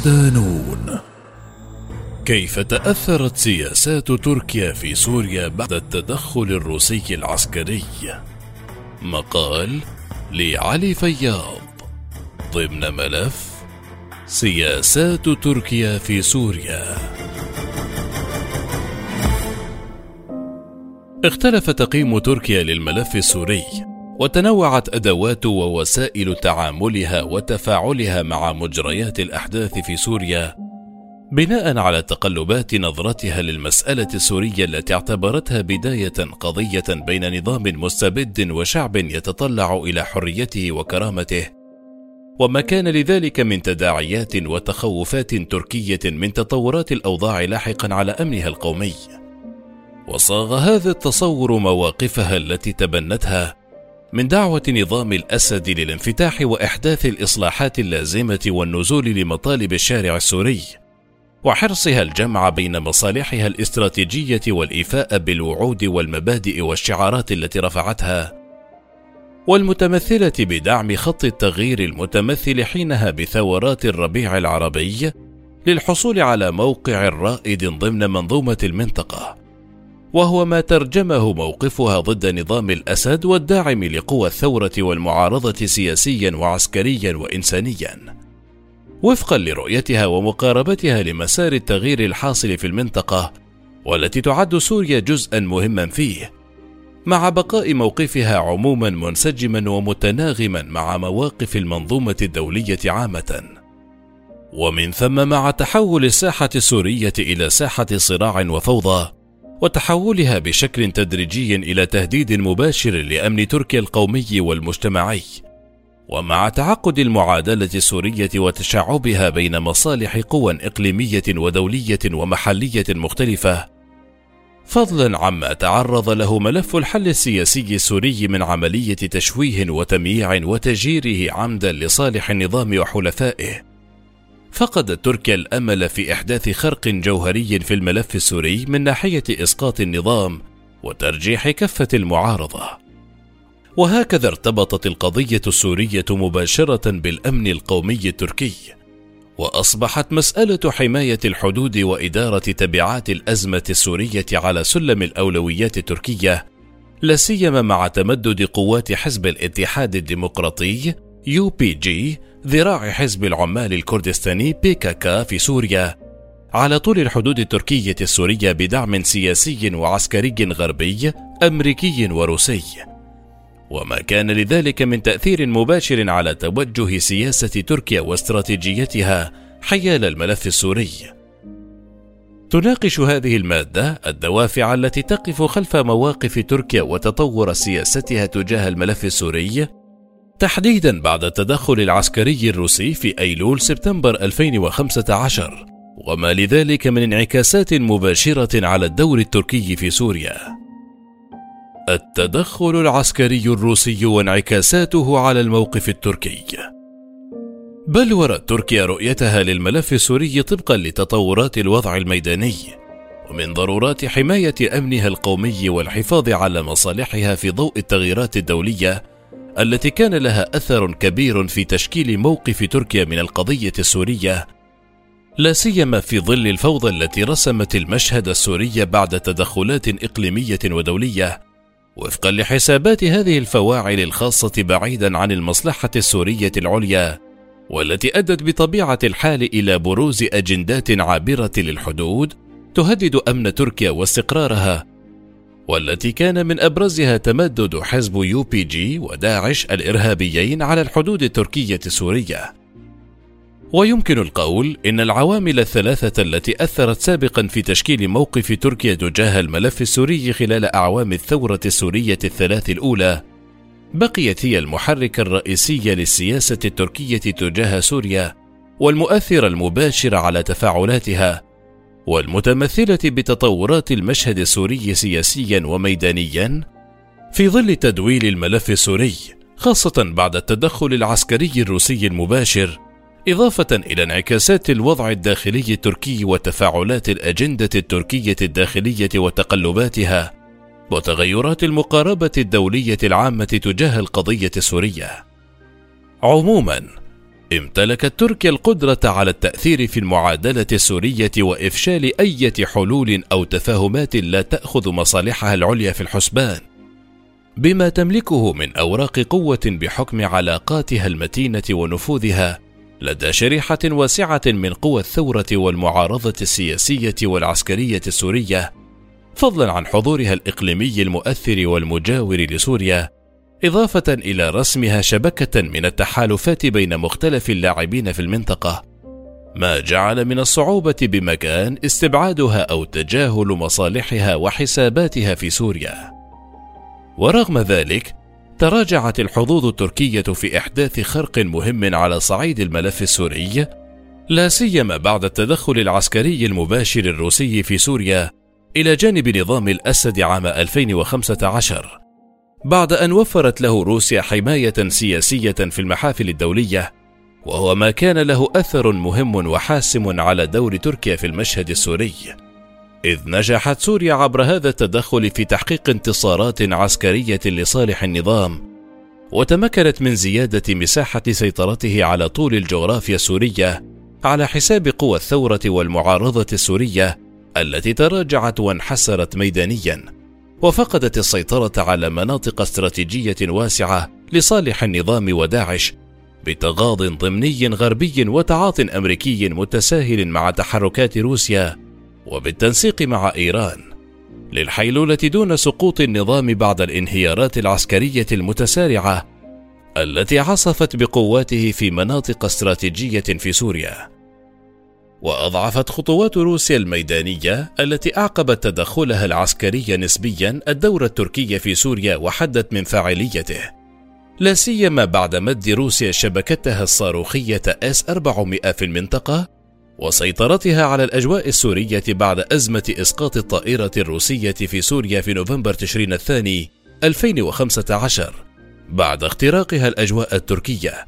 صدانون كيف تأثرت سياسات تركيا في سوريا بعد التدخل الروسي العسكري؟ مقال لعلي فياض. ضمن ملف سياسات تركيا في سوريا. اختلف تقييم تركيا للملف السوري. وتنوعت أدوات ووسائل تعاملها وتفاعلها مع مجريات الأحداث في سوريا بناء على تقلبات نظرتها للمسألة السورية التي اعتبرتها بداية قضية بين نظام مستبد وشعب يتطلع إلى حريته وكرامته. وما كان لذلك من تداعيات وتخوفات تركية من تطورات الأوضاع لاحقا على أمنها القومي. وصاغ هذا التصور مواقفها التي تبنتها من دعوة نظام الأسد للانفتاح وإحداث الإصلاحات اللازمة والنزول لمطالب الشارع السوري، وحرصها الجمع بين مصالحها الاستراتيجية والإيفاء بالوعود والمبادئ والشعارات التي رفعتها، والمتمثلة بدعم خط التغيير المتمثل حينها بثورات الربيع العربي للحصول على موقع رائد ضمن منظومة المنطقة. وهو ما ترجمه موقفها ضد نظام الأسد والداعم لقوى الثورة والمعارضة سياسيا وعسكريا وانسانيا. وفقا لرؤيتها ومقاربتها لمسار التغيير الحاصل في المنطقة والتي تعد سوريا جزءا مهما فيه مع بقاء موقفها عموما منسجما ومتناغما مع مواقف المنظومة الدولية عامة. ومن ثم مع تحول الساحة السورية إلى ساحة صراع وفوضى وتحولها بشكل تدريجي إلى تهديد مباشر لأمن تركيا القومي والمجتمعي. ومع تعقد المعادلة السورية وتشعبها بين مصالح قوى إقليمية ودولية ومحلية مختلفة فضلا عما تعرض له ملف الحل السياسي السوري من عملية تشويه وتمييع وتجيره عمدا لصالح النظام وحلفائه. فقدت تركيا الأمل في إحداث خرق جوهري في الملف السوري من ناحية إسقاط النظام وترجيح كفه المعارضة. وهكذا ارتبطت القضية السورية مباشرة بالأمن القومي التركي وأصبحت مسألة حماية الحدود وإدارة تبعات الأزمة السورية على سلم الأولويات التركية لا سيما مع تمدد قوات حزب الاتحاد الديمقراطي YPG ذراع حزب العمال الكردستاني بيكاكا في سوريا. على طول الحدود التركية السورية بدعم سياسي وعسكري غربي أمريكي وروسي. وما كان لذلك من تأثير مباشر على توجه سياسة تركيا واستراتيجيتها حيال الملف السوري. تناقش هذه المادة الدوافع التي تقف خلف مواقف تركيا وتطور سياستها تجاه الملف السوري تحديدا بعد التدخل العسكري الروسي في أيلول سبتمبر 2015 وما لذلك من انعكاسات مباشرة على الدور التركي في سوريا. التدخل العسكري الروسي وانعكاساته على الموقف التركي. بلورت تركيا رؤيتها للملف السوري طبقا لتطورات الوضع الميداني ومن ضرورات حماية أمنها القومي والحفاظ على مصالحها في ضوء التغييرات الدولية التي كان لها أثر كبير في تشكيل موقف تركيا من القضية السورية لا سيما في ظل الفوضى التي رسمت المشهد السوري بعد تدخلات إقليمية ودولية وفقا لحسابات هذه الفواعل الخاصة بعيدا عن المصلحة السورية العليا والتي أدت بطبيعة الحال إلى بروز أجندات عابرة للحدود تهدد أمن تركيا واستقرارها والتي كان من أبرزها تمدد حزب YPG وداعش الإرهابيين على الحدود التركية السورية. ويمكن القول إن العوامل الثلاثة التي أثرت سابقا في تشكيل موقف تركيا تجاه الملف السوري خلال أعوام الثورة السورية الثلاث الأولى بقيت هي المحرك الرئيسي للسياسة التركية تجاه سوريا والمؤثر المباشر على تفاعلاتها والمتمثلة بتطورات المشهد السوري سياسيا وميدانيا في ظل تدويل الملف السوري خاصة بعد التدخل العسكري الروسي المباشر إضافة إلى انعكاسات الوضع الداخلي التركي وتفاعلات الأجندة التركية الداخلية وتقلباتها وتغيرات المقاربة الدولية العامة تجاه القضية السورية. عموما امتلكت تركيا القدرة على التأثير في المعادلة السورية وإفشال أي حلول أو تفاهمات لا تأخذ مصالحها العليا في الحسبان، بما تملكه من أوراق قوة بحكم علاقاتها المتينة ونفوذها لدى شريحة واسعة من قوى الثورة والمعارضة السياسية والعسكرية السورية، فضلا عن حضورها الإقليمي المؤثر والمجاور لسوريا إضافة إلى رسمها شبكة من التحالفات بين مختلف اللاعبين في المنطقة، ما جعل من الصعوبة بمكان استبعادها أو تجاهل مصالحها وحساباتها في سوريا. ورغم ذلك، تراجعت الحظوظ التركية في إحداث خرق مهم على صعيد الملف السوري، لا سيما بعد التدخل العسكري المباشر الروسي في سوريا إلى جانب نظام الأسد عام 2015 بعد أن وفرت له روسيا حماية سياسية في المحافل الدولية وهو ما كان له أثر مهم وحاسم على دور تركيا في المشهد السوري. إذ نجحت سوريا عبر هذا التدخل في تحقيق انتصارات عسكرية لصالح النظام وتمكنت من زيادة مساحة سيطرته على طول الجغرافيا السورية على حساب قوى الثورة والمعارضة السورية التي تراجعت وانحسرت ميدانيا. وفقدت السيطرة على مناطق استراتيجية واسعة لصالح النظام وداعش بتغاض ضمني غربي وتعاط أمريكي متساهل مع تحركات روسيا وبالتنسيق مع إيران للحيلولة دون سقوط النظام بعد الانهيارات العسكرية المتسارعة التي عصفت بقواته في مناطق استراتيجية في سوريا. وأضعفت خطوات روسيا الميدانية التي أعقبت تدخلها العسكري نسبيا الدور التركي في سوريا وحدت من فاعليته. لا سيما بعد مد روسيا شبكتها الصاروخية إس 400 في المنطقة وسيطرتها على الأجواء السورية بعد أزمة إسقاط الطائرة الروسية في سوريا في نوفمبر تشرين الثاني 2015 بعد اختراقها الأجواء التركية.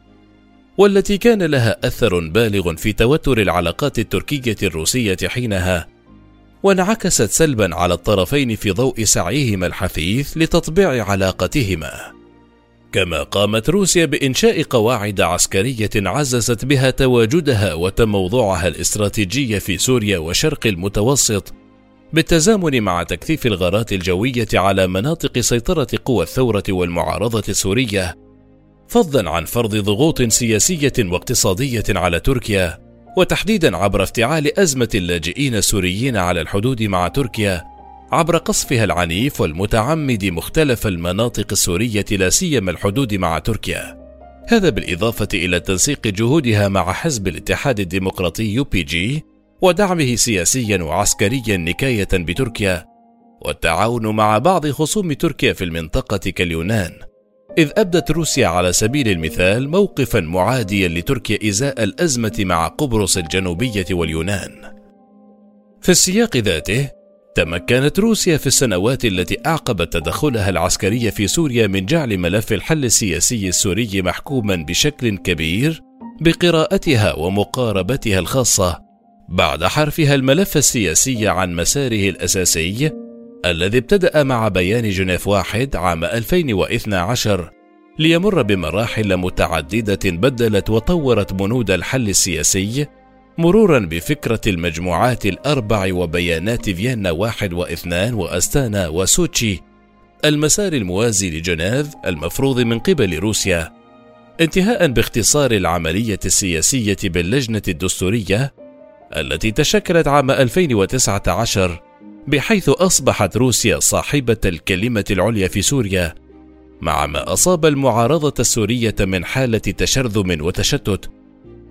والتي كان لها أثر بالغ في توتر العلاقات التركية الروسية حينها وانعكست سلبا على الطرفين في ضوء سعيهما الحثيث لتطبيع علاقتهما. كما قامت روسيا بإنشاء قواعد عسكرية عززت بها تواجدها وتموضعها الاستراتيجي في سوريا وشرق المتوسط بالتزامن مع تكثيف الغارات الجوية على مناطق سيطرة قوى الثورة والمعارضة السورية فضلا عن فرض ضغوط سياسية واقتصادية على تركيا وتحديدا عبر افتعال أزمة اللاجئين السوريين على الحدود مع تركيا عبر قصفها العنيف والمتعمد مختلف المناطق السورية لا سيما الحدود مع تركيا. هذا بالإضافة إلى تنسيق جهودها مع حزب الاتحاد الديمقراطي YPG ودعمه سياسيا وعسكريا نكاية بتركيا والتعاون مع بعض خصوم تركيا في المنطقة كاليونان. إذ أبدت روسيا على سبيل المثال موقفا معاديا لتركيا إزاء الأزمة مع قبرص الجنوبية واليونان. في السياق ذاته، تمكنت روسيا في السنوات التي أعقبت تدخلها العسكري في سوريا من جعل ملف الحل السياسي السوري محكوما بشكل كبير بقراءتها ومقاربتها الخاصة بعد حرفها الملف السياسي عن مساره الأساسي الذي ابتدأ مع بيان جنيف واحد عام 2012 ليمر بمراحل متعددة بدلت وطورت بنود الحل السياسي مرورا بفكرة المجموعات الأربع وبيانات فيينا واحد واثنان وأستانا وسوتشي المسار الموازي لجنيف المفروض من قبل روسيا. انتهاء باختصار العملية السياسية باللجنة الدستورية التي تشكلت عام 2019 بحيث أصبحت روسيا صاحبة الكلمة العليا في سوريا مع ما أصاب المعارضة السورية من حالة تشرذم وتشتت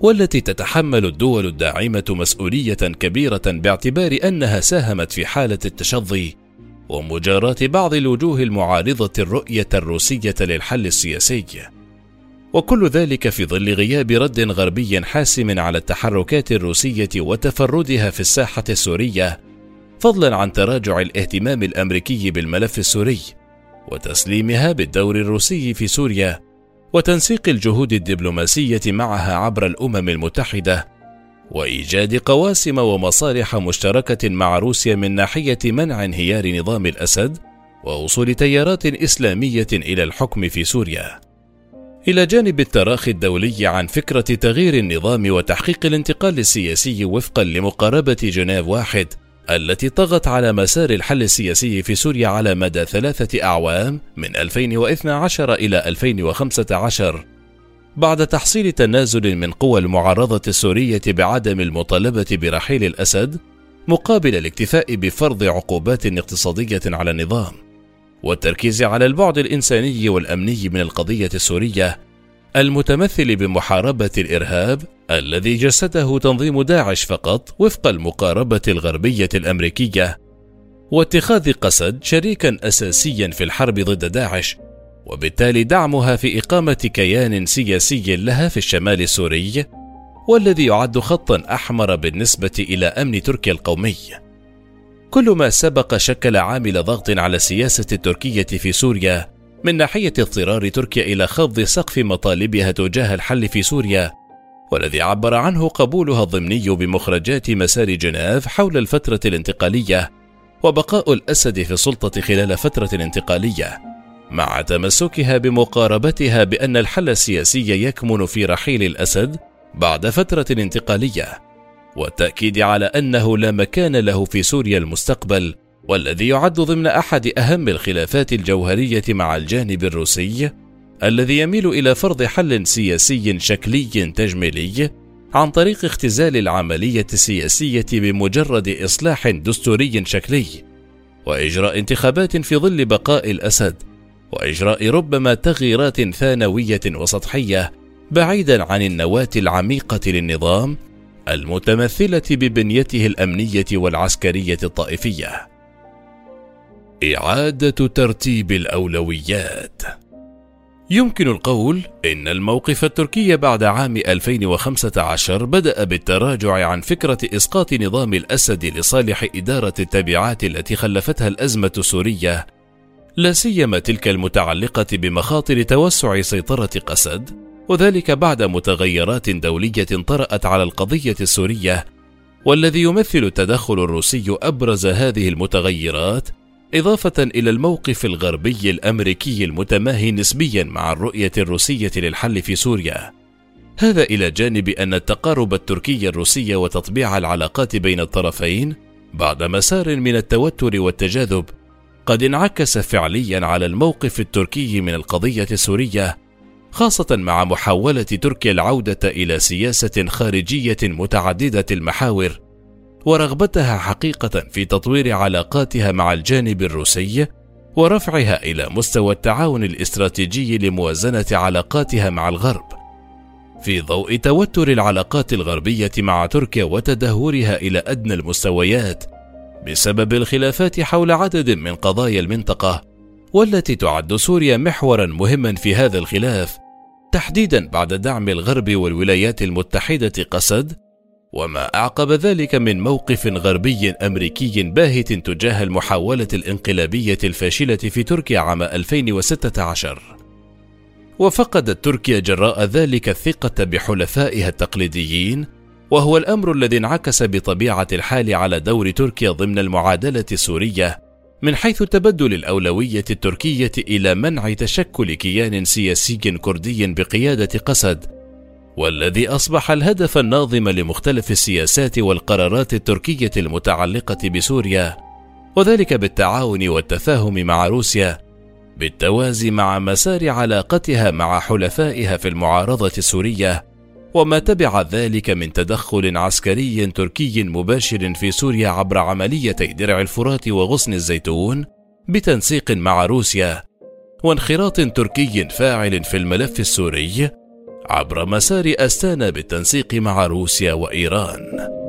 والتي تتحمل الدول الداعمة مسؤولية كبيرة باعتبار أنها ساهمت في حالة التشظي ومجاراه بعض الوجوه المعارضة الرؤية الروسية للحل السياسي. وكل ذلك في ظل غياب رد غربي حاسم على التحركات الروسية وتفردها في الساحة السورية فضلا عن تراجع الاهتمام الأمريكي بالملف السوري وتسليمها بالدور الروسي في سوريا وتنسيق الجهود الدبلوماسية معها عبر الأمم المتحدة وإيجاد قواسم ومصالح مشتركة مع روسيا من ناحية منع انهيار نظام الأسد ووصول تيارات إسلامية إلى الحكم في سوريا. إلى جانب التراخي الدولي عن فكرة تغيير النظام وتحقيق الانتقال السياسي وفقا لمقاربة جنيف واحد التي طغت على مسار الحل السياسي في سوريا على مدى ثلاثة أعوام من 2012 إلى 2015 بعد تحصيل تنازل من قوى المعارضة السورية بعدم المطالبة برحيل الأسد مقابل الاكتفاء بفرض عقوبات اقتصادية على النظام والتركيز على البعد الإنساني والأمني من القضية السورية المتمثل بمحاربة الإرهاب الذي جسده تنظيم داعش فقط وفق المقاربة الغربية الأمريكية. واتخاذ قسد شريكا أساسيا في الحرب ضد داعش وبالتالي دعمها في إقامة كيان سياسي لها في الشمال السوري والذي يعد خطا أحمر بالنسبة إلى أمن تركيا القومي. كل ما سبق شكل عامل ضغط على السياسة التركية في سوريا من ناحية اضطرار تركيا إلى خفض سقف مطالبها تجاه الحل في سوريا والذي عبر عنه قبولها الضمني بمخرجات مسار جنيف حول الفترة الانتقالية وبقاء الأسد في السلطة خلال فترة انتقالية مع تمسكها بمقاربتها بأن الحل السياسي يكمن في رحيل الأسد بعد فترة انتقالية والتأكيد على أنه لا مكان له في سوريا المستقبل والذي يعد ضمن أحد أهم الخلافات الجوهرية مع الجانب الروسي الذي يميل إلى فرض حل سياسي شكلي تجميلي عن طريق اختزال العملية السياسية بمجرد إصلاح دستوري شكلي وإجراء انتخابات في ظل بقاء الأسد وإجراء ربما تغييرات ثانوية وسطحية بعيدا عن النواة العميقة للنظام المتمثلة ببنيته الأمنية والعسكرية الطائفية. إعادة ترتيب الأولويات. يمكن القول إن الموقف التركي بعد عام 2015 بدأ بالتراجع عن فكرة إسقاط نظام الأسد لصالح إدارة التبعات التي خلفتها الأزمة السورية، لا سيما تلك المتعلقة بمخاطر توسع سيطرة قسد، وذلك بعد متغيرات دولية طرأت على القضية السورية، والذي يمثل التدخل الروسي أبرز هذه المتغيرات إضافة إلى الموقف الغربي الأمريكي المتماهي نسبيا مع الرؤية الروسية للحل في سوريا. هذا إلى جانب أن التقارب التركي الروسي وتطبيع العلاقات بين الطرفين بعد مسار من التوتر والتجاذب قد انعكس فعليا على الموقف التركي من القضية السورية خاصة مع محاولة تركيا العودة إلى سياسة خارجية متعددة المحاور ورغبتها حقيقة في تطوير علاقاتها مع الجانب الروسي ورفعها إلى مستوى التعاون الاستراتيجي لموازنة علاقاتها مع الغرب. في ضوء توتر العلاقات الغربية مع تركيا وتدهورها إلى أدنى المستويات بسبب الخلافات حول عدد من قضايا المنطقة والتي تعد سوريا محورا مهما في هذا الخلاف تحديدا بعد دعم الغرب والولايات المتحدة قسد وما أعقب ذلك من موقف غربي أمريكي باهت تجاه المحاولة الانقلابية الفاشلة في تركيا عام 2016 وفقدت تركيا جراء ذلك الثقة بحلفائها التقليديين وهو الأمر الذي انعكس بطبيعة الحال على دور تركيا ضمن المعادلة السورية من حيث تبدل الأولوية التركية إلى منع تشكل كيان سياسي كردي بقيادة قسد والذي أصبح الهدف الناظم لمختلف السياسات والقرارات التركية المتعلقة بسوريا وذلك بالتعاون والتفاهم مع روسيا بالتوازي مع مسار علاقتها مع حلفائها في المعارضة السورية وما تبع ذلك من تدخل عسكري تركي مباشر في سوريا عبر عمليتي درع الفرات وغصن الزيتون بتنسيق مع روسيا وانخراط تركي فاعل في الملف السوري عبر مسار أستانا بالتنسيق مع روسيا وإيران.